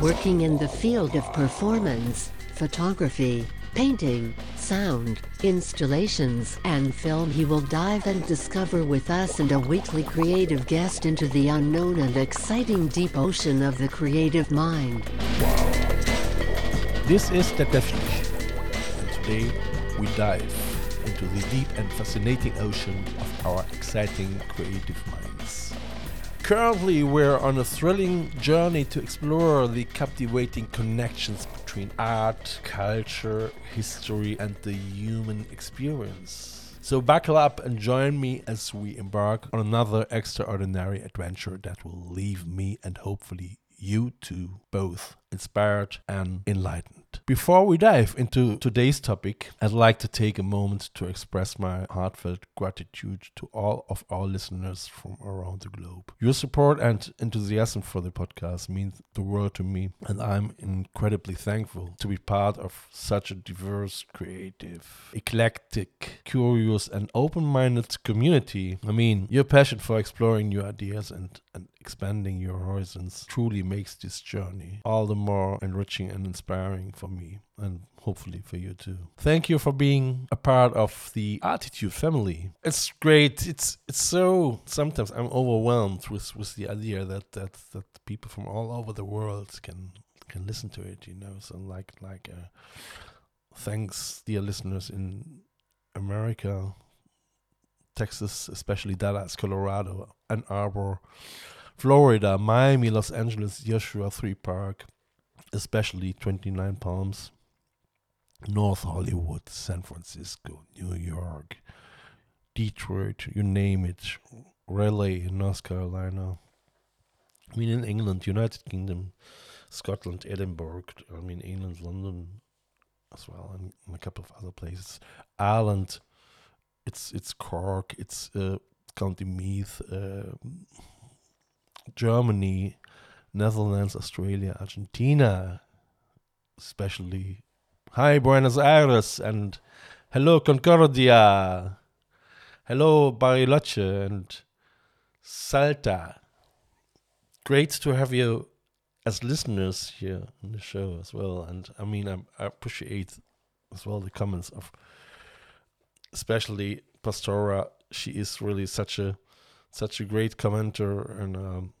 Working in the field of performance, photography, painting, sound, installations, and film, he will dive and discover with us and a weekly creative guest into the unknown and exciting deep ocean of the creative mind. This is the Schlich, and today we dive into the deep and fascinating ocean of our exciting creative minds. Currently, we're on a thrilling journey to explore the captivating connections between art, culture, history, and the human experience. So, buckle up and join me as we embark on another extraordinary adventure that will leave me and hopefully you too both inspired and enlightened. Before we dive into today's topic, I'd like to take a moment to express my heartfelt gratitude to all of our listeners from around the globe. Your support and enthusiasm for the podcast means the world to me, and I'm incredibly thankful to be part of such a diverse, creative, eclectic, curious, and open minded community. I mean, your passion for exploring new ideas and, and expanding your horizons truly makes this journey all the more enriching and inspiring for me and hopefully for you too. Thank you for being a part of the Arteetude family. It's great. It's it's so sometimes I'm overwhelmed with with the idea that that that people from all over the world can can listen to it, you know. So like like uh, thanks dear listeners in America, Texas, especially Dallas, Colorado, Ann Arbor, Florida, Miami, Los Angeles, Joshua Tree Park, especially 29 Palms, North Hollywood, San Francisco, New York, Detroit, you name it, Raleigh, in North Carolina. I mean, in England, United Kingdom, Scotland, Edinburgh, I mean, England, London as well, and, a couple of other places. Ireland, it's it's Cork, it's uh, County Meath, uh, Germany, Netherlands, Australia, Argentina, especially. Hi, Buenos Aires, and hello, Concordia. Hello, Bariloche and Salta. Great to have you as listeners here on the show as well. And I mean, I, I appreciate as well the comments of, especially Pastora. She is really such a such a great commenter and um,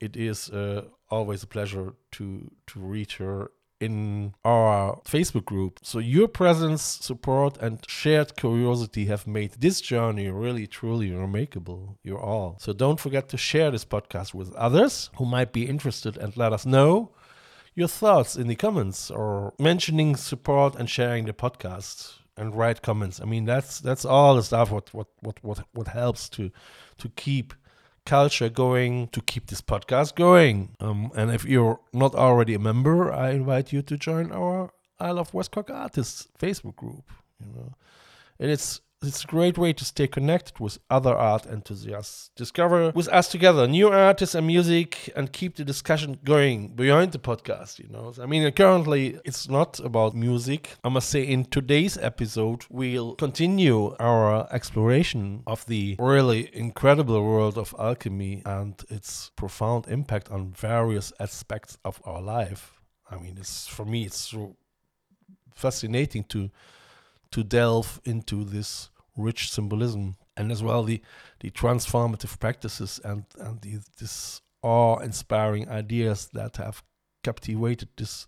it is uh, always a pleasure to to read her in our Facebook group. So your presence, support, and shared curiosity have made this journey really truly remarkable. You're all. So don't forget to share this podcast with others who might be interested and let us know your thoughts in the comments or mentioning support and sharing the podcast and write comments. I mean that's that's all the stuff what what what what, what helps to to keep culture going to keep this podcast going. Um, and if you're not already a member, I invite you to join our I Love West Cork Artists Facebook group. You know, and it's it's a great way to stay connected with other art enthusiasts, discover with us together new artists and music, and keep the discussion going beyond the podcast. You know, I mean, currently it's not about music. I must say, in today's episode, we'll continue our exploration of the really incredible world of alchemy and its profound impact on various aspects of our life. I mean, it's for me, it's so fascinating to to delve into this rich symbolism and as well the the transformative practices and and the, this awe-inspiring ideas that have captivated this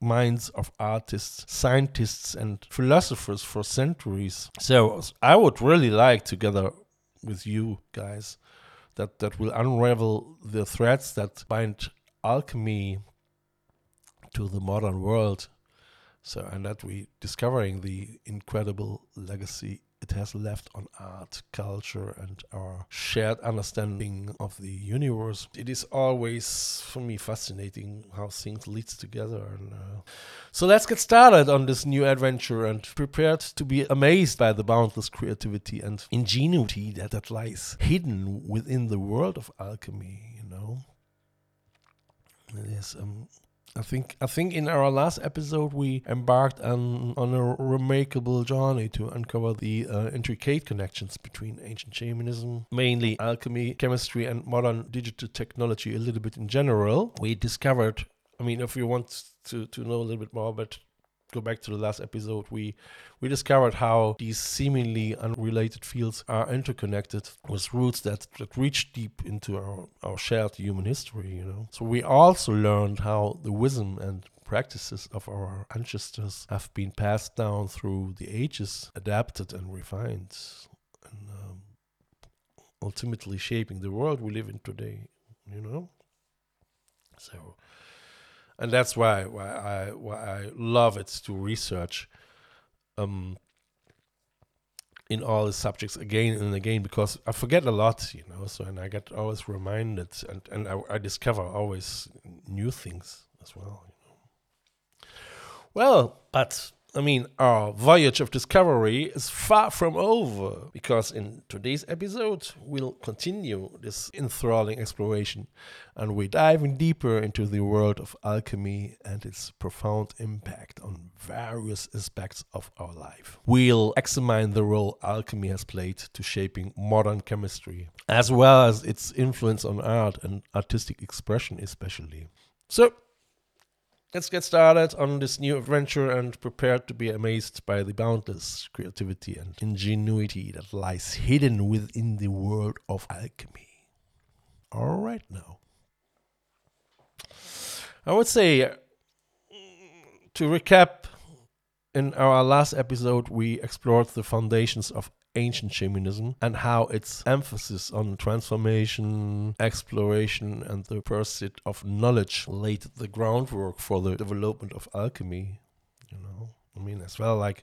minds of artists, scientists, and philosophers for centuries. So I would really like together with you guys that that will unravel the threads that bind alchemy to the modern world. So and that we discovering the incredible legacy it has left on art, culture, and our shared understanding of the universe. It is always, for me, fascinating how things leads together. And uh, so let's get started on this new adventure and prepared to be amazed by the boundless creativity and ingenuity that, that lies hidden within the world of alchemy. You know, it is um, I think I think in our last episode we embarked on on a remarkable journey to uncover the uh, intricate connections between ancient shamanism, mainly alchemy, chemistry, and modern digital technology. A little bit in general, we discovered. I mean, if you want to to know a little bit more about go back to the last episode, we we discovered how these seemingly unrelated fields are interconnected with roots that, that reach deep into our, our shared human history, you know. So we also learned how the wisdom and practices of our ancestors have been passed down through the ages, adapted and refined, and um, ultimately shaping the world we live in today, you know. So and that's why why I why I love it to research um in all the subjects again and again because I forget a lot, you know. So and I get always reminded and and I, I discover always new things as well. You know. Well, but I mean, our voyage of discovery is far from over because in today's episode we'll continue this enthralling exploration and we're diving deeper into the world of alchemy and its profound impact on various aspects of our life. We'll examine the role alchemy has played to shaping modern chemistry, as well as its influence on art and artistic expression, especially. So, Let's get started on this new adventure and prepare to be amazed by the boundless creativity and ingenuity that lies hidden within the world of alchemy. All right, now. I would say, to recap, in our last episode, we explored the foundations of ancient shamanism and how its emphasis on transformation, exploration, and the pursuit of knowledge laid the groundwork for the development of alchemy. You know, I mean, as well like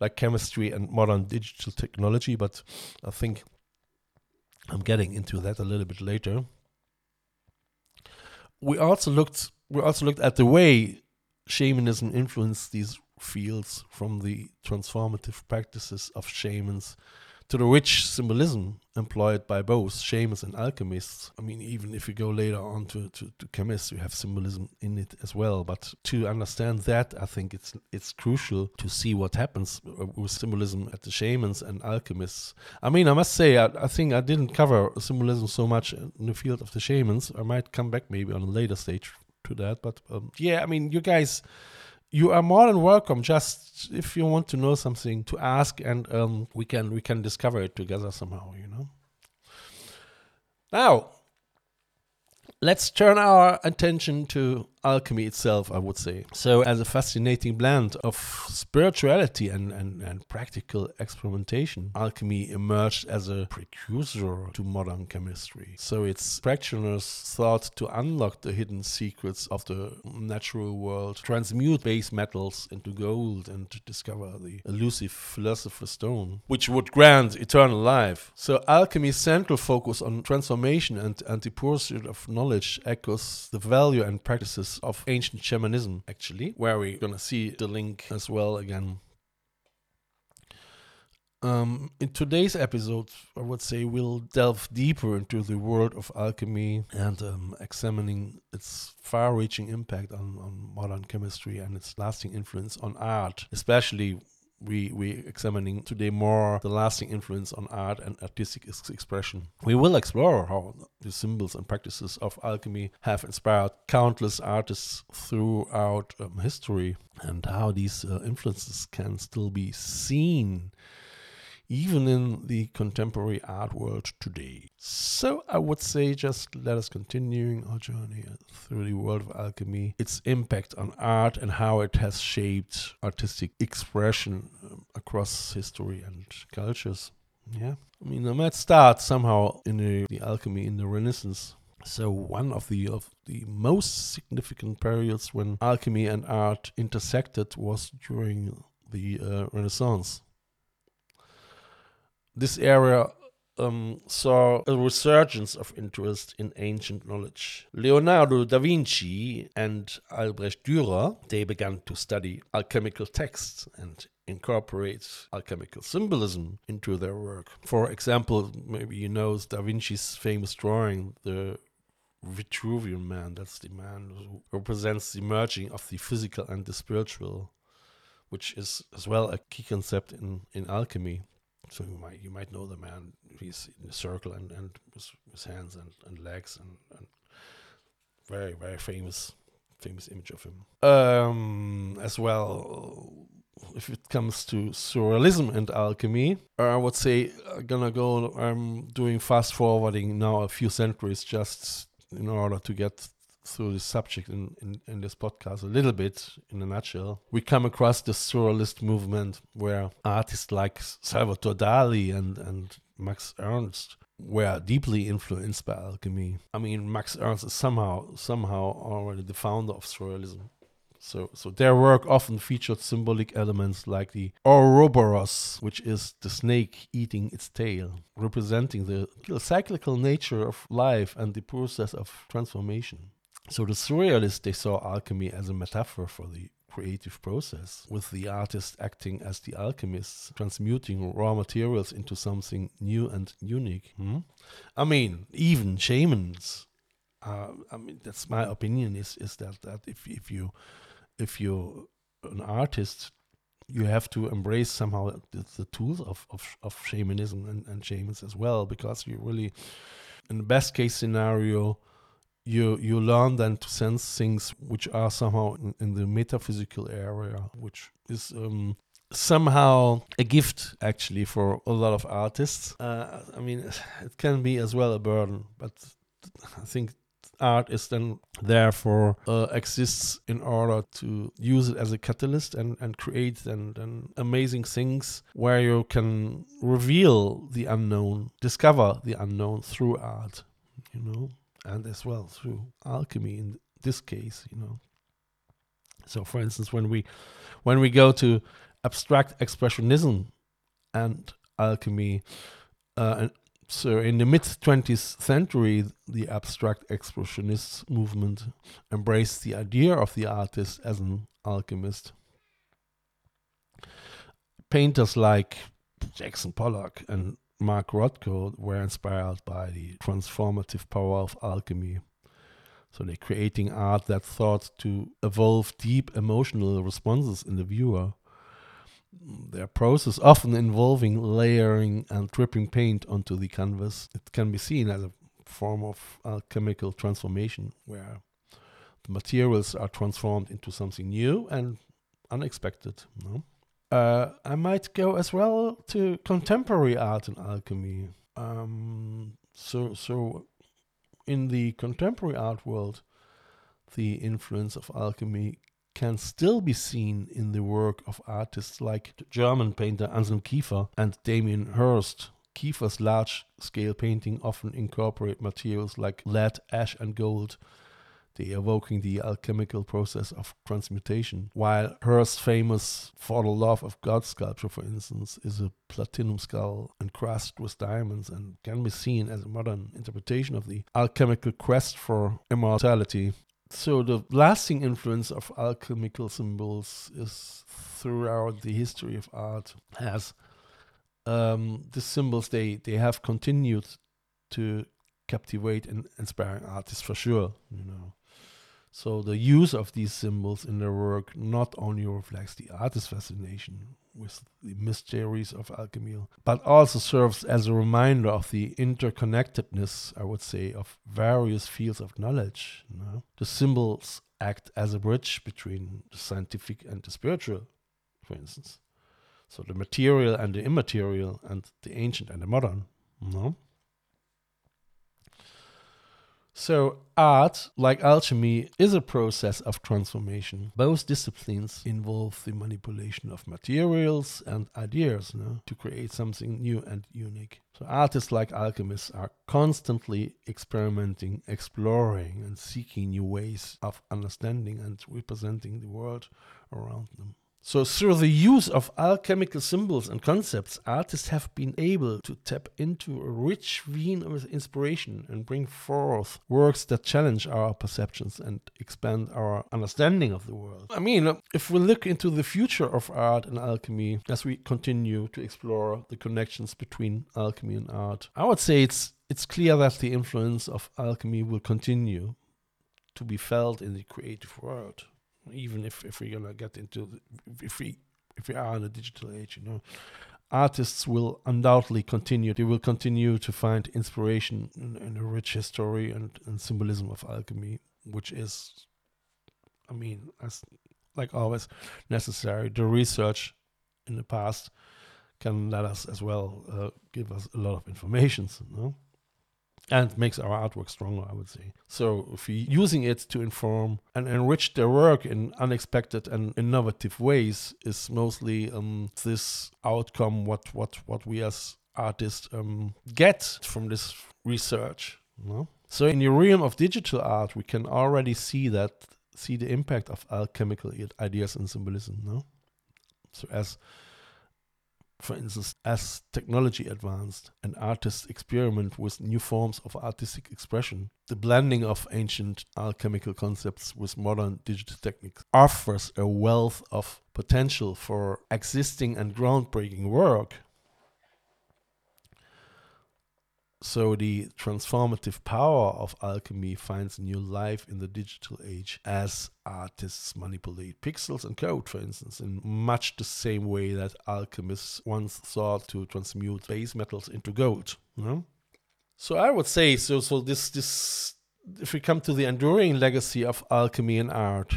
like chemistry and modern digital technology, but I think I'm getting into that a little bit later. We also looked we also looked at the way shamanism influenced these fields from the transformative practices of shamans to the rich symbolism employed by both shamans and alchemists. I mean, even if you go later on to, to, to chemists, you have symbolism in it as well. But to understand that, I think it's it's crucial to see what happens with symbolism at the shamans and alchemists. I mean, I must say, I, I think I didn't cover symbolism so much in the field of the shamans. I might come back maybe on a later stage to that. But um, yeah, I mean, you guys you are more than welcome. Just if you want to know something to ask and um, we can we can discover it together somehow you know? Now let's turn our attention to alchemy itself, I would say. So, as a fascinating blend of spirituality and, and, and practical experimentation, alchemy emerged as a precursor to modern chemistry. So, its practitioners thought to unlock the hidden secrets of the natural world, transmute base metals into gold, and to discover the elusive philosopher's stone, which would grant eternal life. So, alchemy's central focus on transformation and, and the pursuit of knowledge echoes the value and practices of ancient shamanism, actually, where we're gonna see the link as well again. Um, in today's episode, I would say we'll delve deeper into the world of alchemy and um, examining its far reaching impact on, on modern chemistry and its lasting influence on art, especially we we examining today more the lasting influence on art and artistic ex- expression. We will explore how the symbols and practices of alchemy have inspired countless artists throughout um, history, and how these uh, influences can still be seen even in the contemporary art world today. So I would say just let us continuing our journey through the world of alchemy, its impact on art and how it has shaped artistic expression um, across history and cultures. Yeah. I mean, I might start somehow in the, the alchemy in the Renaissance. So one of the of the most significant periods when alchemy and art intersected was during the uh, Renaissance. This area um, saw a resurgence of interest in ancient knowledge. Leonardo da Vinci and Albrecht Dürer, they began to study alchemical texts and incorporate alchemical symbolism into their work. For example, maybe you know Da Vinci's famous drawing, the Vitruvian man, that's the man who represents the merging of the physical and the spiritual, which is as well a key concept in, in alchemy. So you might you might know the man. He's in a circle and and with his hands and, and legs and, and very very famous famous image of him. Um, as well, if it comes to surrealism and alchemy, I would say I'm gonna go. I'm doing fast forwarding now a few centuries just in order to get through this subject in, in, in this podcast a little bit in a nutshell. We come across the surrealist movement where artists like Salvador Dali and, and Max Ernst were deeply influenced by alchemy. I mean, Max Ernst is somehow somehow already the founder of surrealism. So, so their work often featured symbolic elements like the Ouroboros, which is the snake eating its tail, representing the cyclical nature of life and the process of transformation. So the surrealists they saw alchemy as a metaphor for the creative process, with the artist acting as the alchemists, transmuting raw materials into something new and unique. Hmm? I mean, even shamans. Uh, I mean, that's my opinion. Is is that that if if you if you're an artist, you have to embrace somehow the, the tools of, of, of shamanism and, and shamans as well, because you really, in the best case scenario, you you learn then to sense things which are somehow in, in the metaphysical area, which is um, somehow a gift actually for a lot of artists. Uh, I mean, it can be as well a burden, but I think art is then therefore uh, exists in order to use it as a catalyst and, and create and, and amazing things where you can reveal the unknown, discover the unknown through art, you know, and as well through alchemy in this case, you know. So, for instance, when we when we go to abstract expressionism and alchemy, uh, and so in the mid 20th century, the abstract expressionist movement embraced the idea of the artist as an alchemist. Painters like Jackson Pollock and Mark Rothko were inspired by the transformative power of alchemy. So they're creating art that thought to evolve deep emotional responses in the viewer their process often involving layering and dripping paint onto the canvas. It can be seen as a form of alchemical transformation where the materials are transformed into something new and unexpected. Uh, I might go as well to contemporary art and alchemy. Um, so, so in the contemporary art world, the influence of alchemy can still be seen in the work of artists like German painter Anselm Kiefer and Damien Hirst. Kiefer's large scale painting often incorporate materials like lead, ash, and gold, they evoking the alchemical process of transmutation. While Hirst's famous For the Love of God sculpture, for instance, is a platinum skull encrusted with diamonds and can be seen as a modern interpretation of the alchemical quest for immortality so the lasting influence of alchemical symbols is throughout the history of art has um, the symbols they they have continued to captivate and inspire artists for sure you know so the use of these symbols in their work not only reflects the artist's fascination with the mysteries of alchemy, but also serves as a reminder of the interconnectedness, I would say, of various fields of knowledge. You know? The symbols act as a bridge between the scientific and the spiritual, for instance. So the material and the immaterial, and the ancient and the modern. You know? So, art, like alchemy, is a process of transformation. Both disciplines involve the manipulation of materials and ideas no, to create something new and unique. So, artists like alchemists are constantly experimenting, exploring, and seeking new ways of understanding and representing the world around them. So, through the use of alchemical symbols and concepts, artists have been able to tap into a rich vein of inspiration and bring forth works that challenge our perceptions and expand our understanding of the world. I mean, if we look into the future of art and alchemy as we continue to explore the connections between alchemy and art, I would say it's it's clear that the influence of alchemy will continue to be felt in the creative world even if, if we're gonna get into the, if we if we are in a digital age, you know, artists will undoubtedly continue. They will continue to find inspiration in, in a rich history and, and symbolism of alchemy, which is, I mean, as like always, necessary. The research in the past can let us as well uh, give us a lot of information. You know? And makes our artwork stronger, I would say. So if using it to inform and enrich their work in unexpected and innovative ways, is mostly um, this outcome what what what we as artists um, get from this research. You know? So in the realm of digital art, we can already see that see the impact of alchemical ideas and symbolism. No, so as for instance, as technology advanced and artists experiment with new forms of artistic expression, the blending of ancient alchemical concepts with modern digital techniques offers a wealth of potential for existing and groundbreaking work So the transformative power of alchemy finds new life in the digital age as artists manipulate pixels and code, for instance, in much the same way that alchemists once thought to transmute base metals into gold. You know? So I would say so. So this this if we come to the enduring legacy of alchemy and art,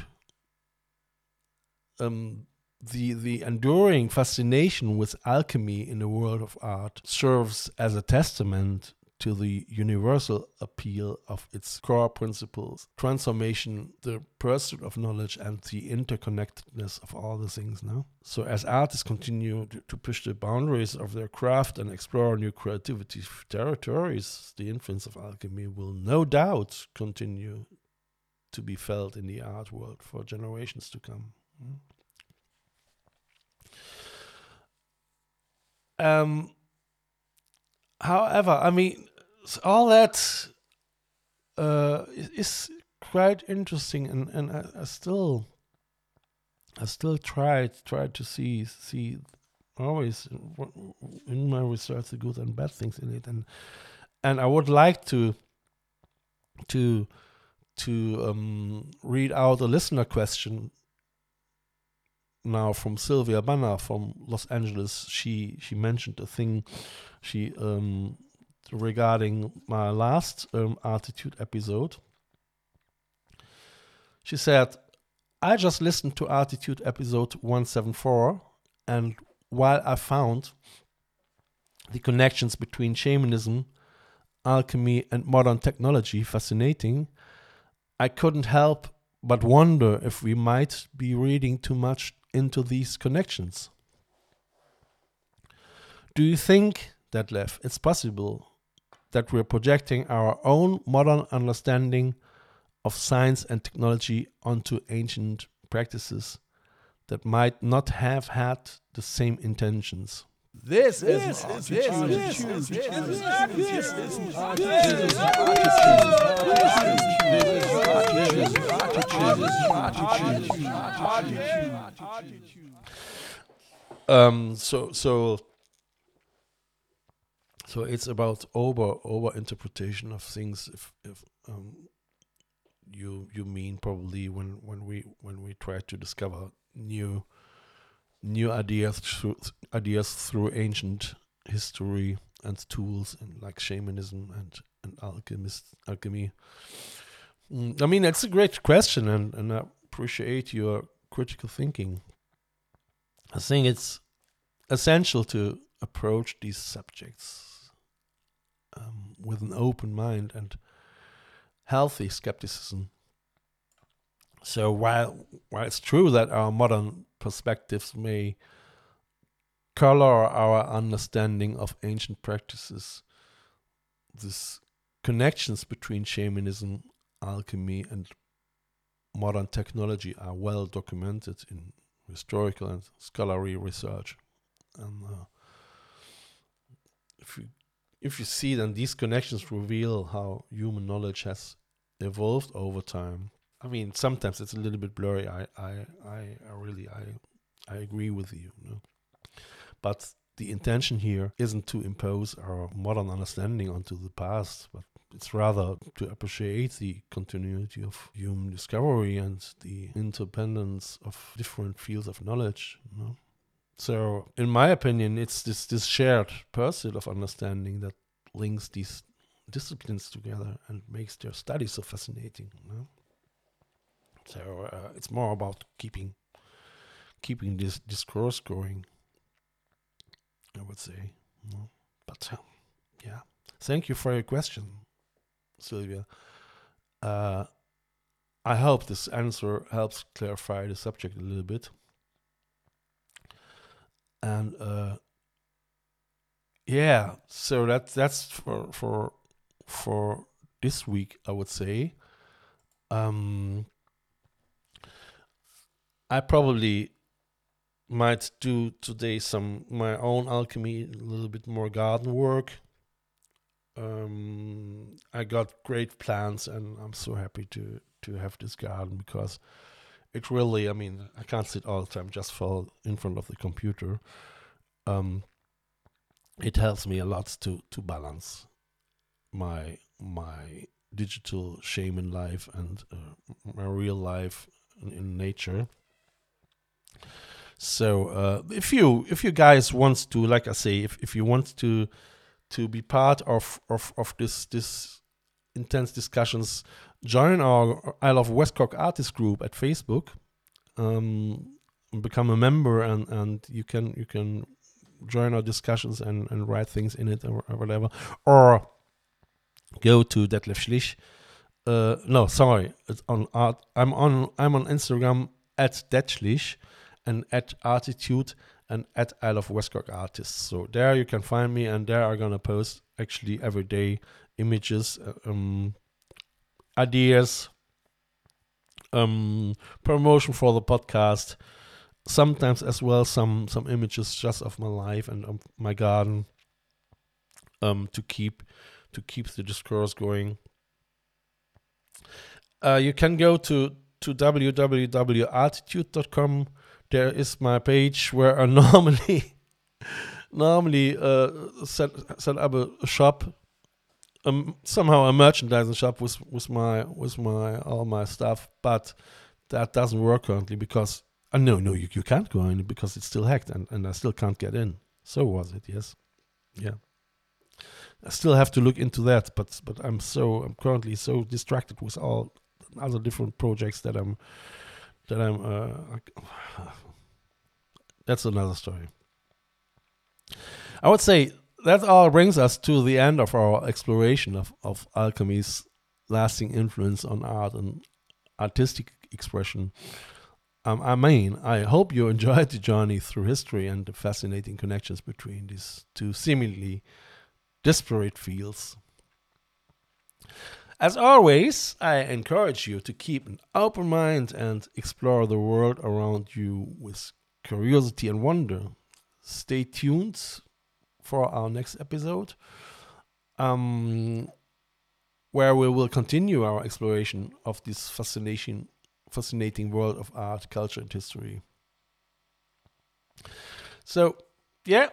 um, the the enduring fascination with alchemy in the world of art serves as a testament to the universal appeal of its core principles transformation the pursuit of knowledge and the interconnectedness of all the things now so as artists continue to, to push the boundaries of their craft and explore new creativity territories the influence of alchemy will no doubt continue to be felt in the art world for generations to come hmm? Um, however, I mean, all that uh, is quite interesting, and, and I, I still, I still tried tried to see see always in my research the good and bad things in it, and and I would like to to to um, read out a listener question now from Sylvia Banner from Los Angeles. She she mentioned a thing she um, regarding my last um, Arteetude episode. She said, "I just listened to Arteetude episode 174, and while I found the connections between shamanism, alchemy, and modern technology fascinating, I couldn't help." But wonder if we might be reading too much into these connections. Do you think, Detlef, it's possible that we're projecting our own modern understanding of science and technology onto ancient practices that might not have had the same intentions? This is this is this is this is this is this um so so so it's about over over interpretation of things if if um you you mean probably when when we when we try to discover new new ideas through ideas through ancient history and tools and like shamanism and and alchemist alchemy. Mm, I mean, it's a great question, and and I appreciate your critical thinking. I think it's essential to approach these subjects um, with an open mind and healthy skepticism. So while while it's true that our modern perspectives may color our understanding of ancient practices. These connections between shamanism, alchemy, and modern technology are well documented in historical and scholarly research. And uh, if you if you see then these connections reveal how human knowledge has evolved over time. I mean, sometimes it's a little bit blurry. I I I, I really I I agree with you, you know? but the intention here isn't to impose our modern understanding onto the past, but it's rather to appreciate the continuity of human discovery and the independence of different fields of knowledge. You know? So, in my opinion, it's this this shared pursuit of understanding that links these disciplines together and makes their study so fascinating. You know? So uh, it's more about keeping keeping this discourse going. I would say, but uh, yeah. Thank you for your question, Sylvia. Uh, I hope this answer helps clarify the subject a little bit. And uh, yeah, so that that's for for for this week, I would say. Um, I probably might do today some my own alchemy, a little bit more garden work. Um, I got great plants, and I'm so happy to to have this garden because it really, I mean, I can't sit all the time just for in front of the computer. Um, it helps me a lot to to balance my my digital shaman life and uh, my real life in, in nature. So uh, if you if you guys want to, like I say, if, if you want to to be part of of, of this this intense discussions, join our I Love West Cork artist group at Facebook. Um, become a member and and you can you can join our discussions and and write things in it or, or whatever or go to Detlef Schlich. Uh, no, sorry, it's on art. I'm on I'm on Instagram at Detschlich and at Arteetude and at I Love West Cork Artists. So there you can find me, and there I'm gonna post actually every day images, uh, um, ideas, um, promotion for the podcast. Sometimes as well some some images just of my life and of my garden. Um, to keep to keep the discourse going. Uh, you can go to to www.artitude.com there is my page where I normally normally uh, set set up a, shop, um, somehow a merchandising shop with with my with my all my stuff, but that doesn't work currently because uh, no no you, you can't go in because it's still hacked and, and I still can't get in. So was it? Yes, yeah. I still have to look into that, but but I'm so I'm currently so distracted with all other different projects that I'm that I'm. Uh, that's another story. I would say that all brings us to the end of our exploration of, of alchemy's lasting influence on art and artistic expression. Um, I mean, I hope you enjoyed the journey through history and the fascinating connections between these two seemingly disparate fields. As always, I encourage you to keep an open mind and explore the world around you with curiosity and wonder. Stay tuned for our next episode, um, where we will continue our exploration of this fascinating, fascinating world of art, culture, and history. So, yeah,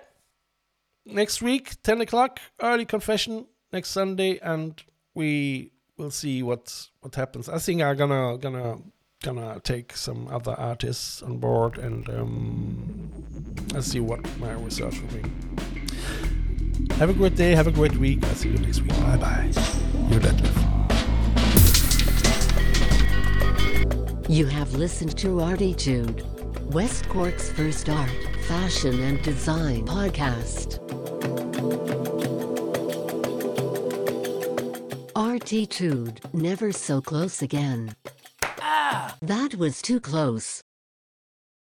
next week, 10 o'clock, early confession, next Sunday, and we we'll see what what happens. I think I'm gonna gonna gonna take some other artists on board and um, I'll see what my research will be. Have a great day. Have a great week. I'll see you next week. Bye bye. You're Detlef. You have listened to Arteetude, Westcork's first art, fashion, and design podcast. Arteetude, never so close again. Ah! That was too close.